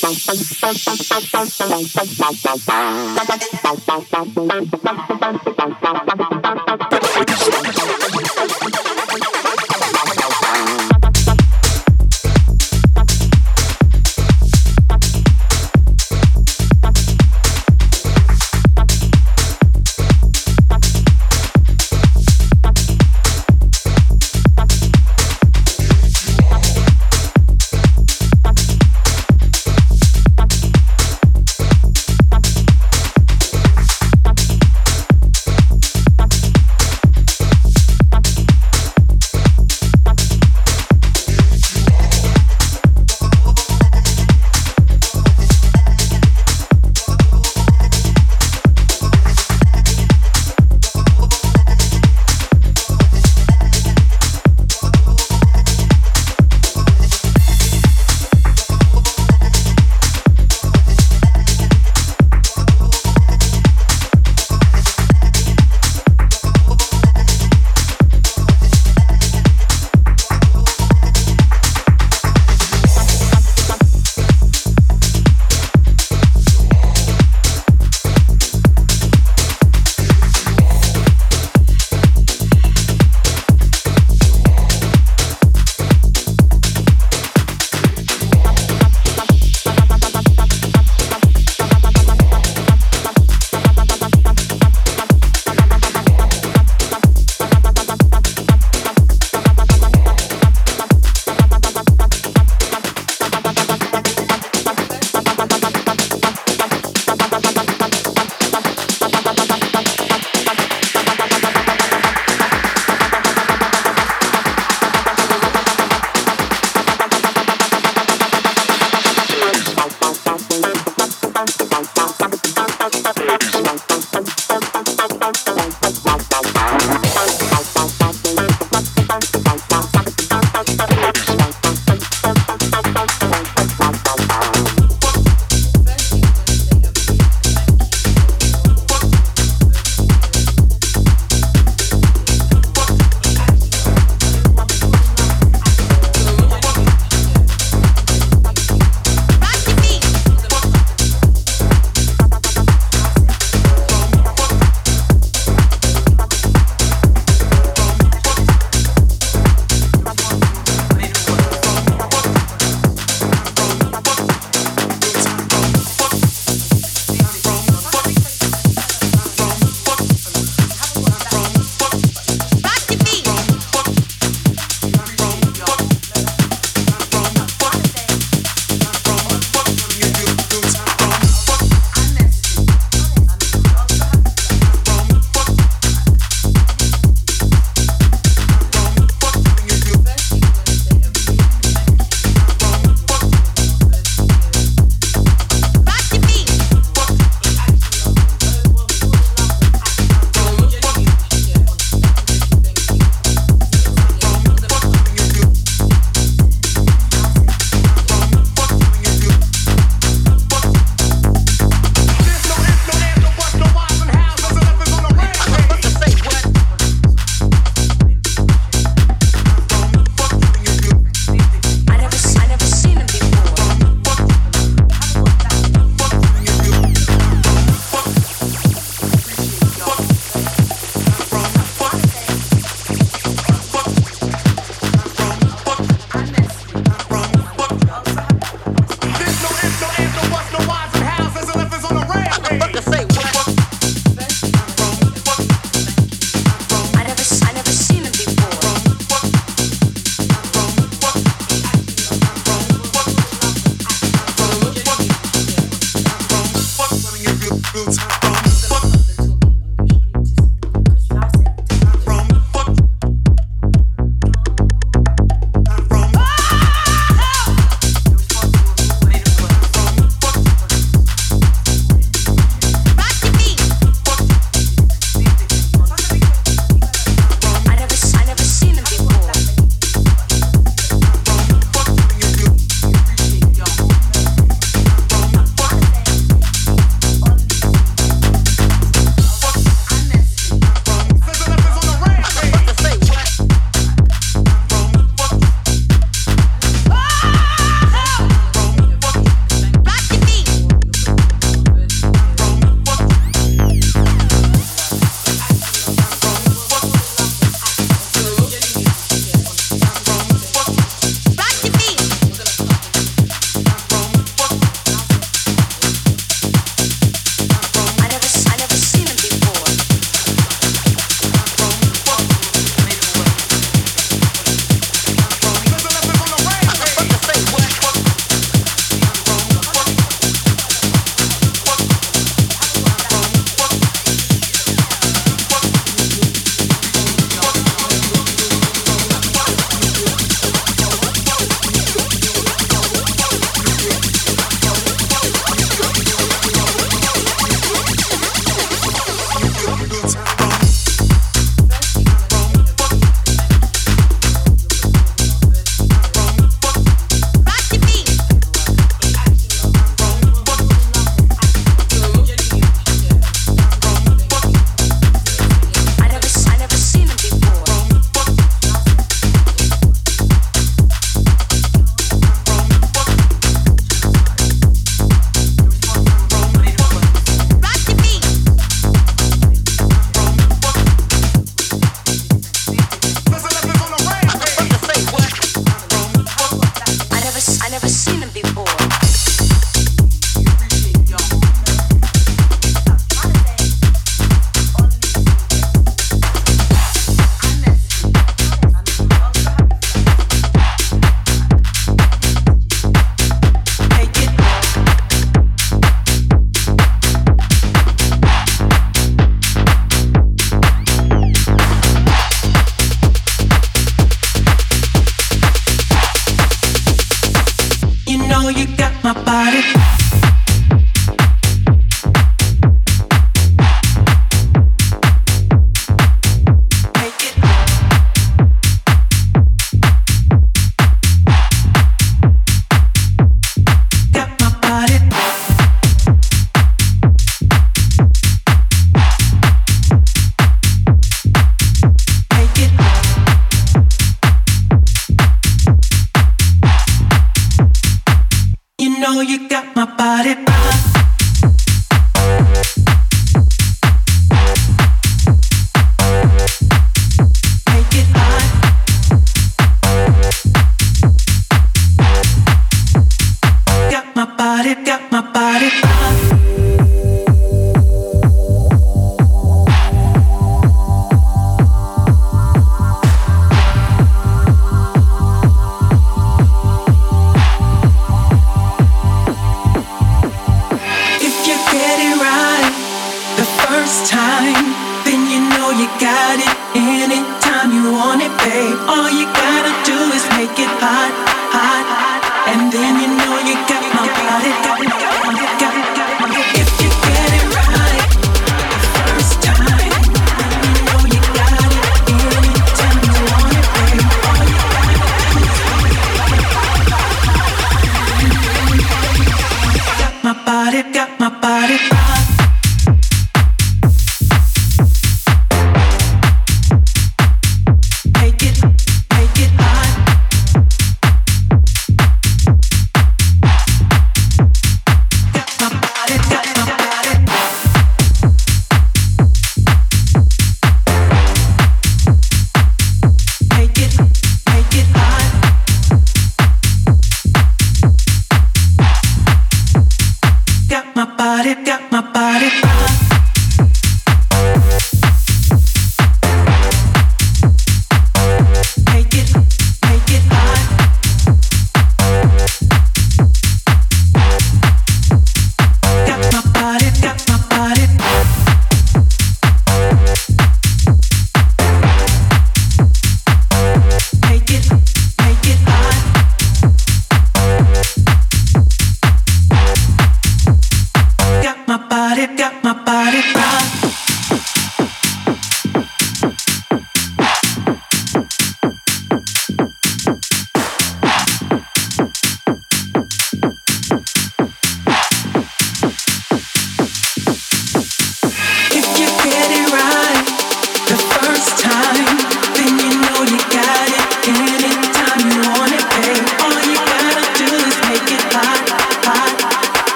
Thank you.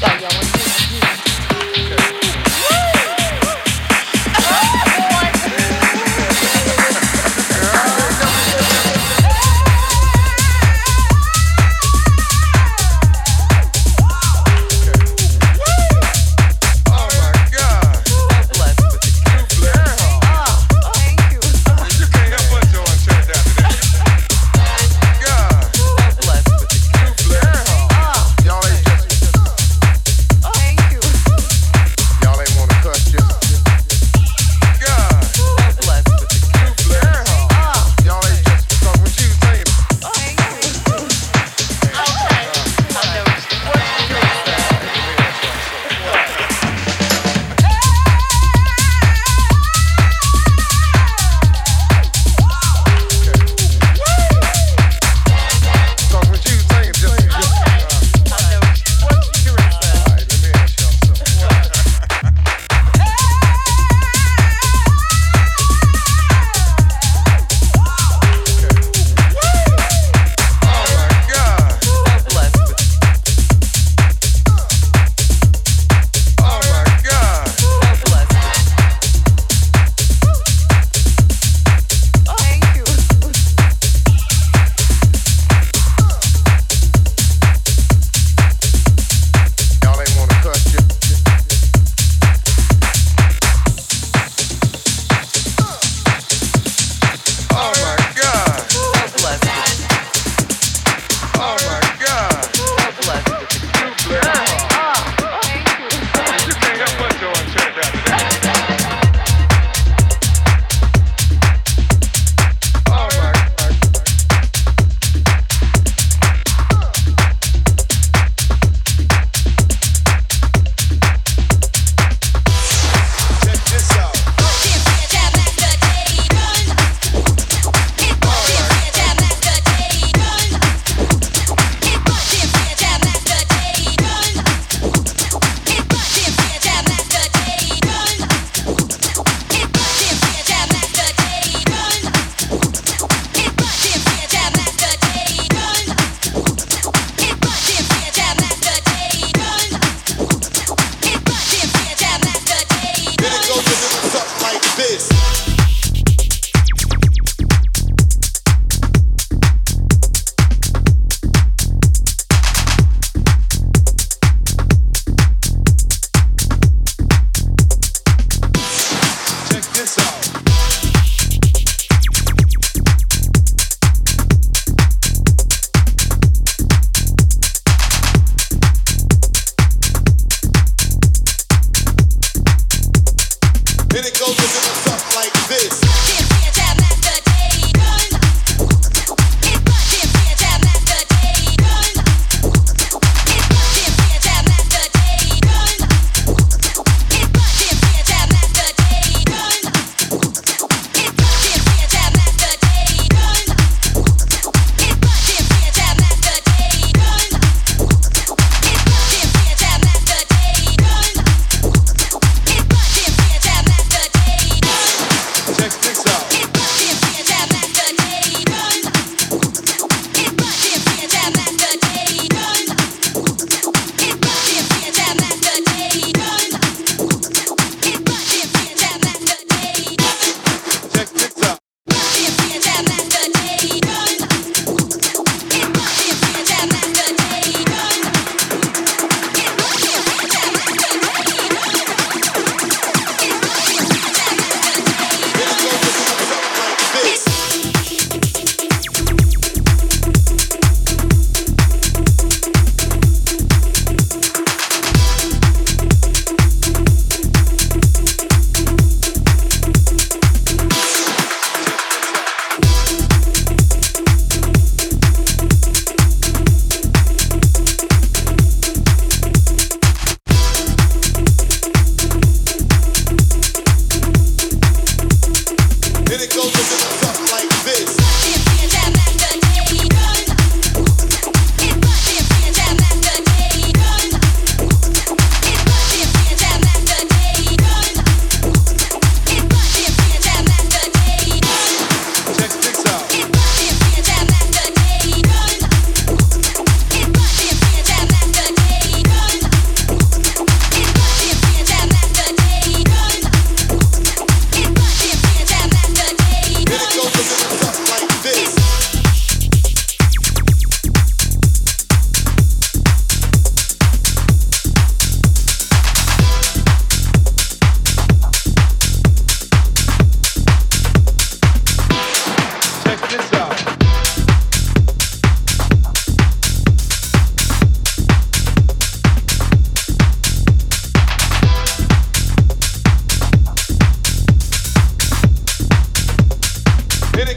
Yeah. yelling.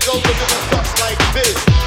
Mr. like I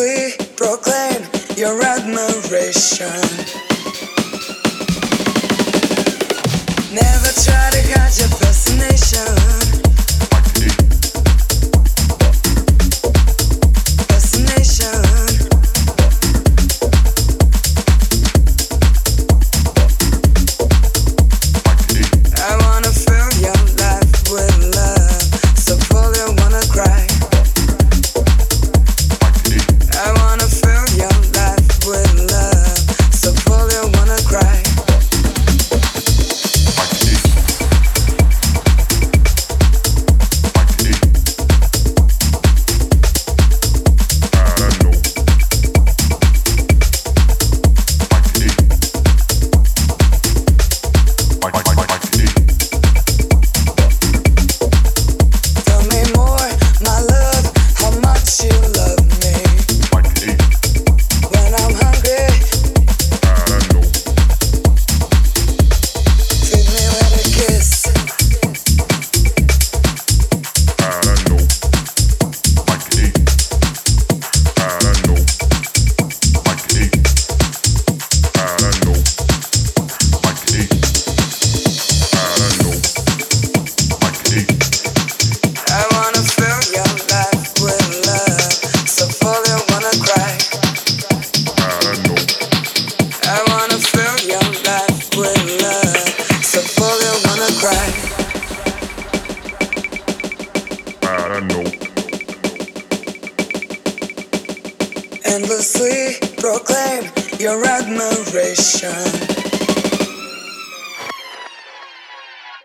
we proclaim your admiration. Never try to hide your fascination.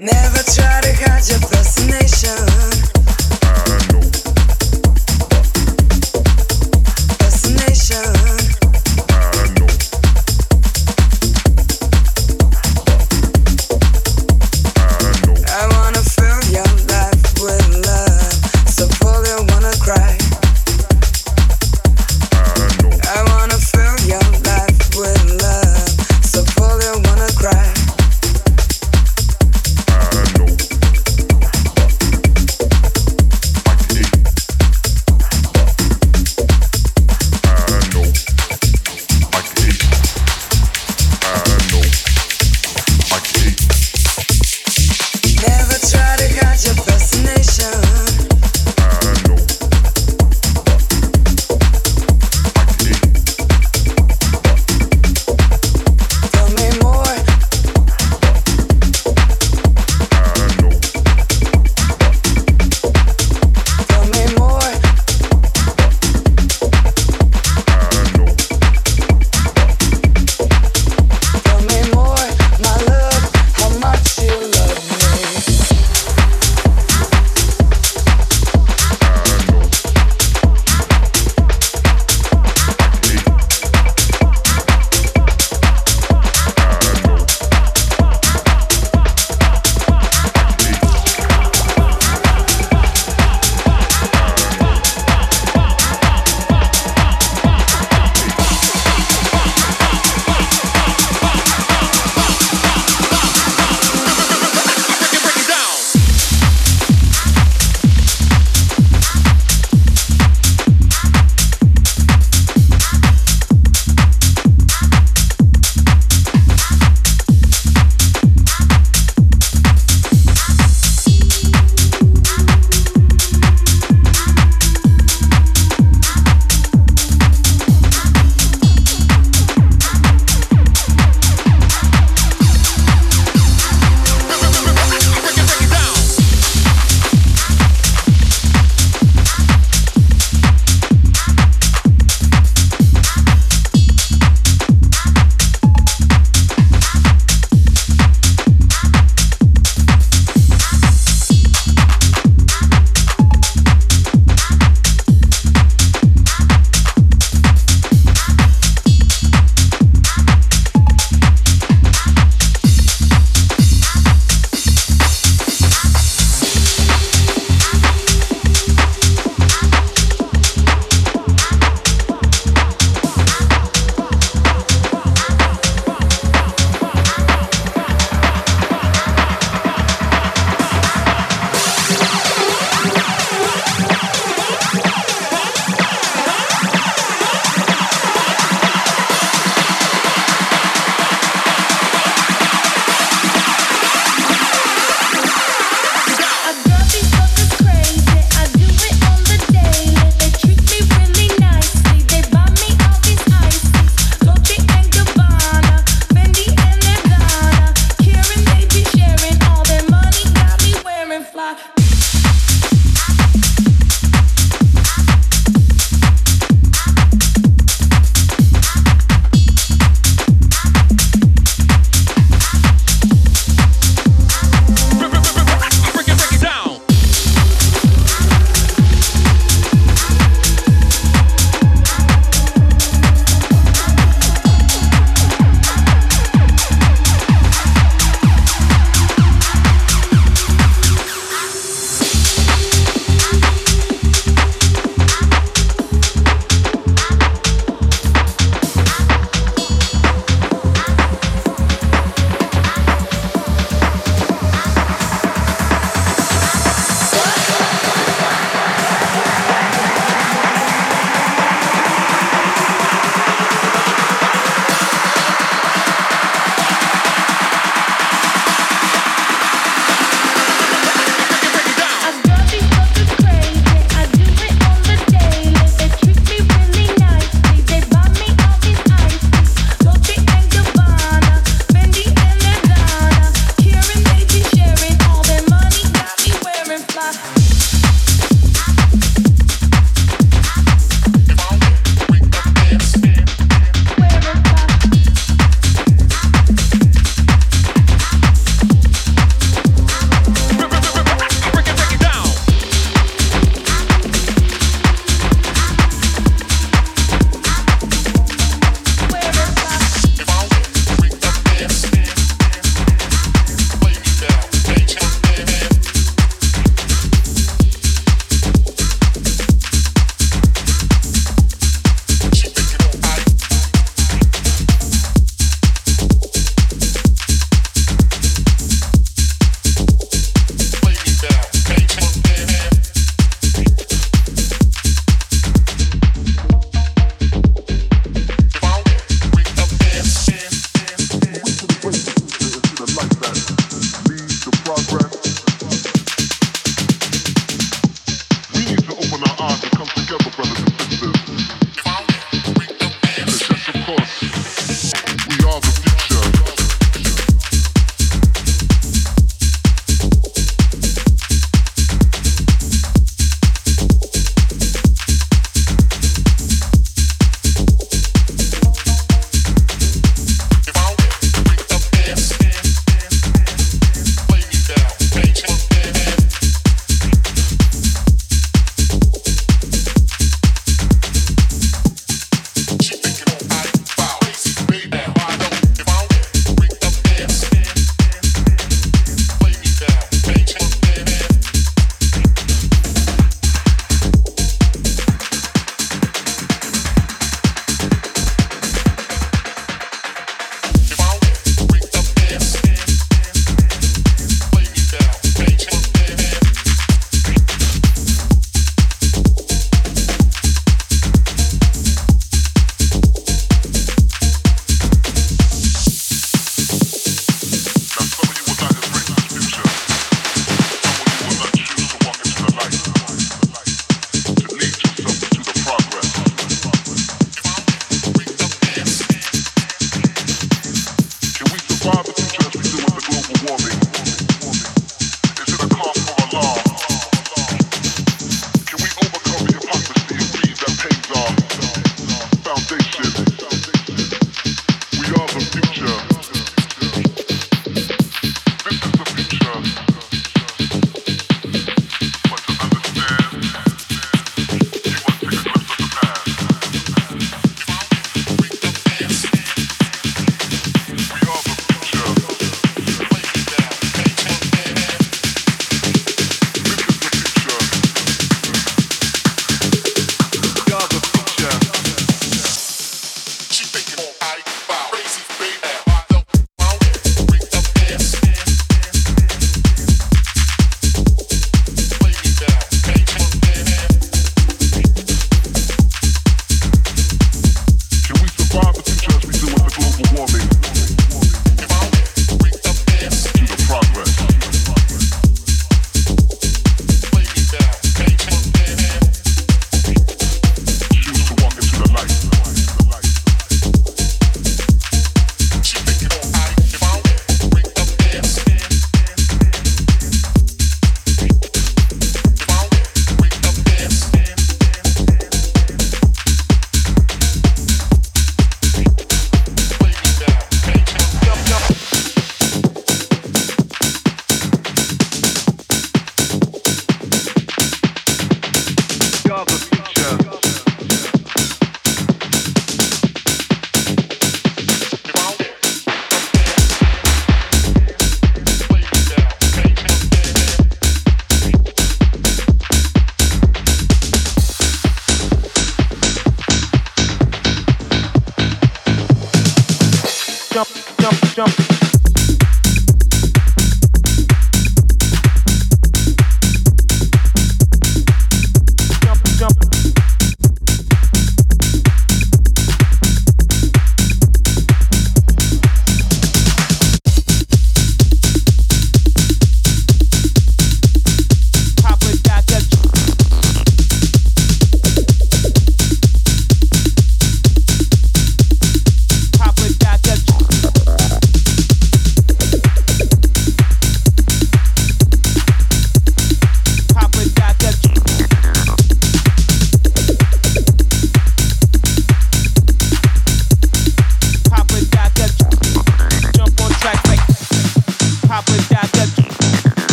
Never try to hide your fascination. Fascination.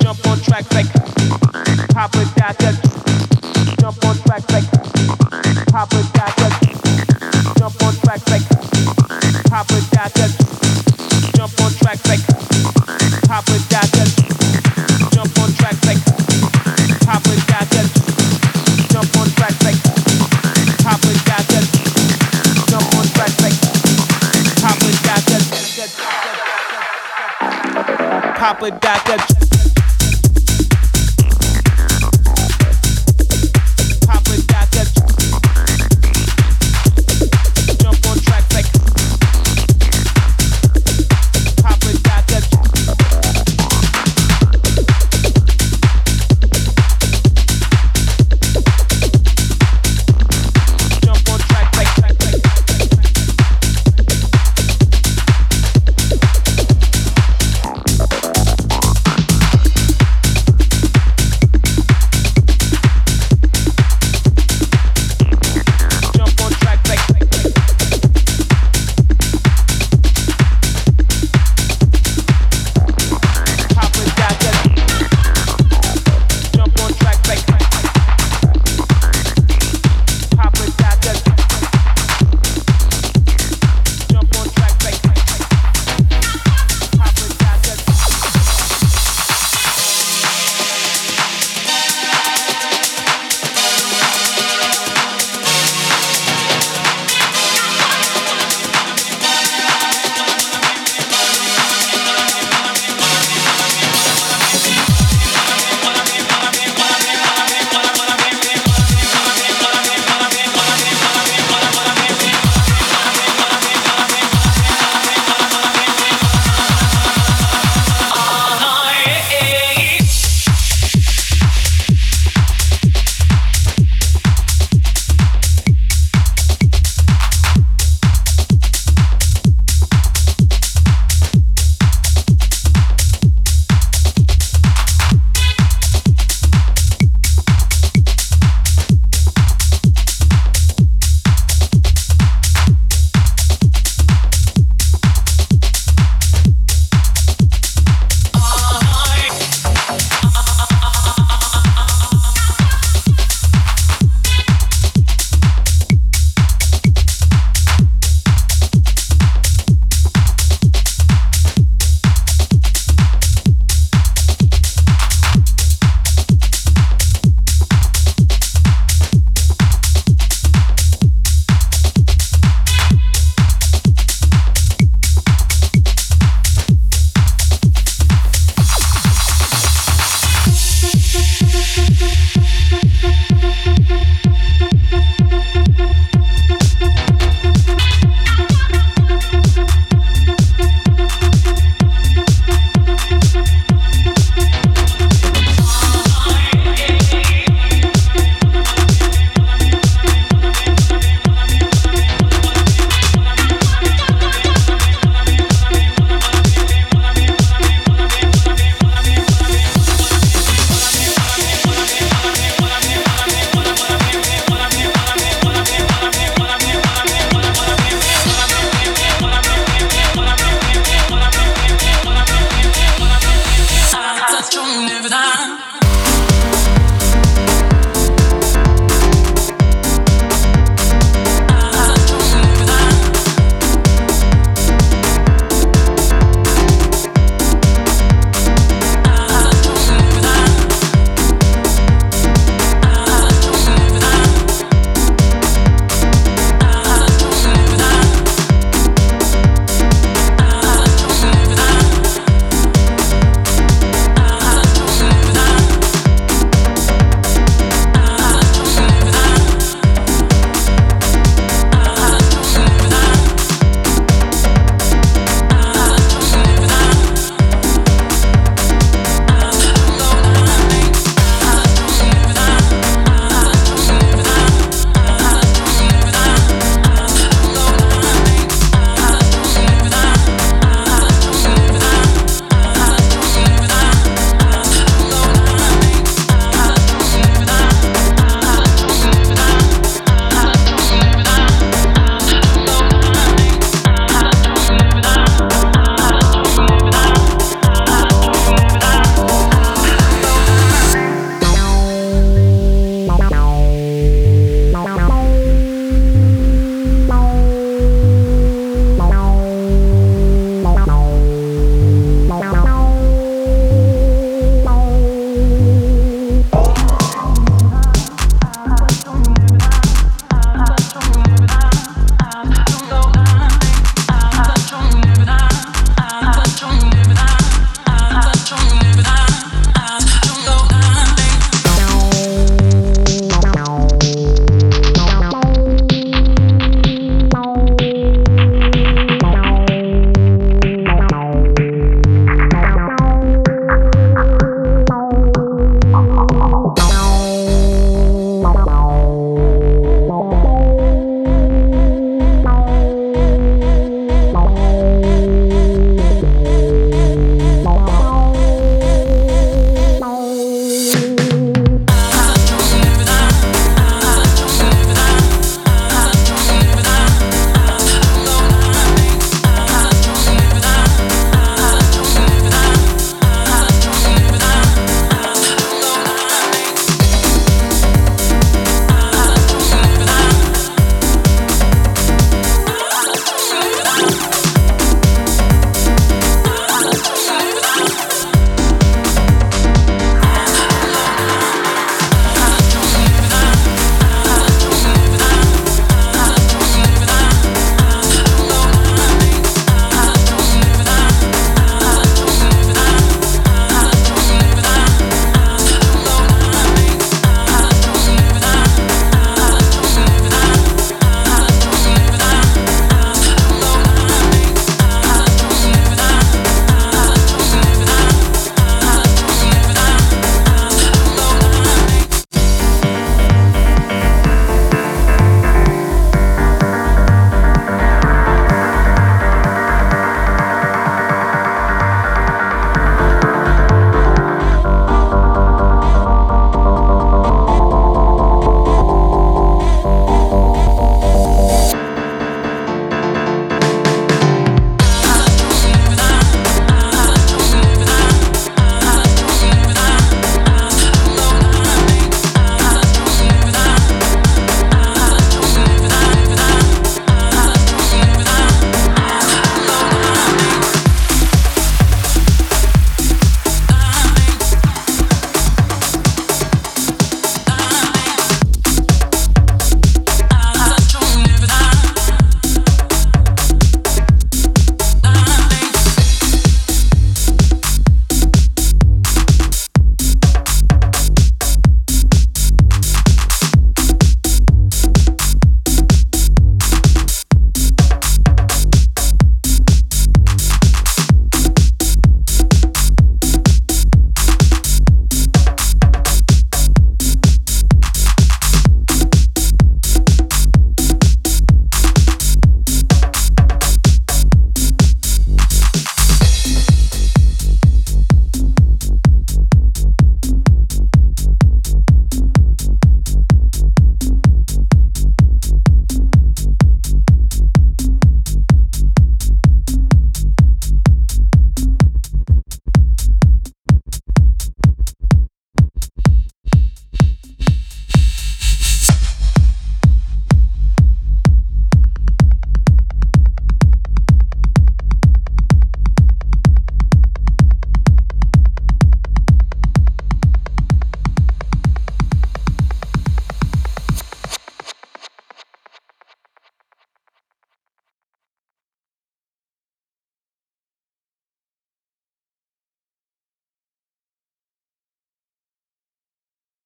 Jump on track like Papa Dada. I back that.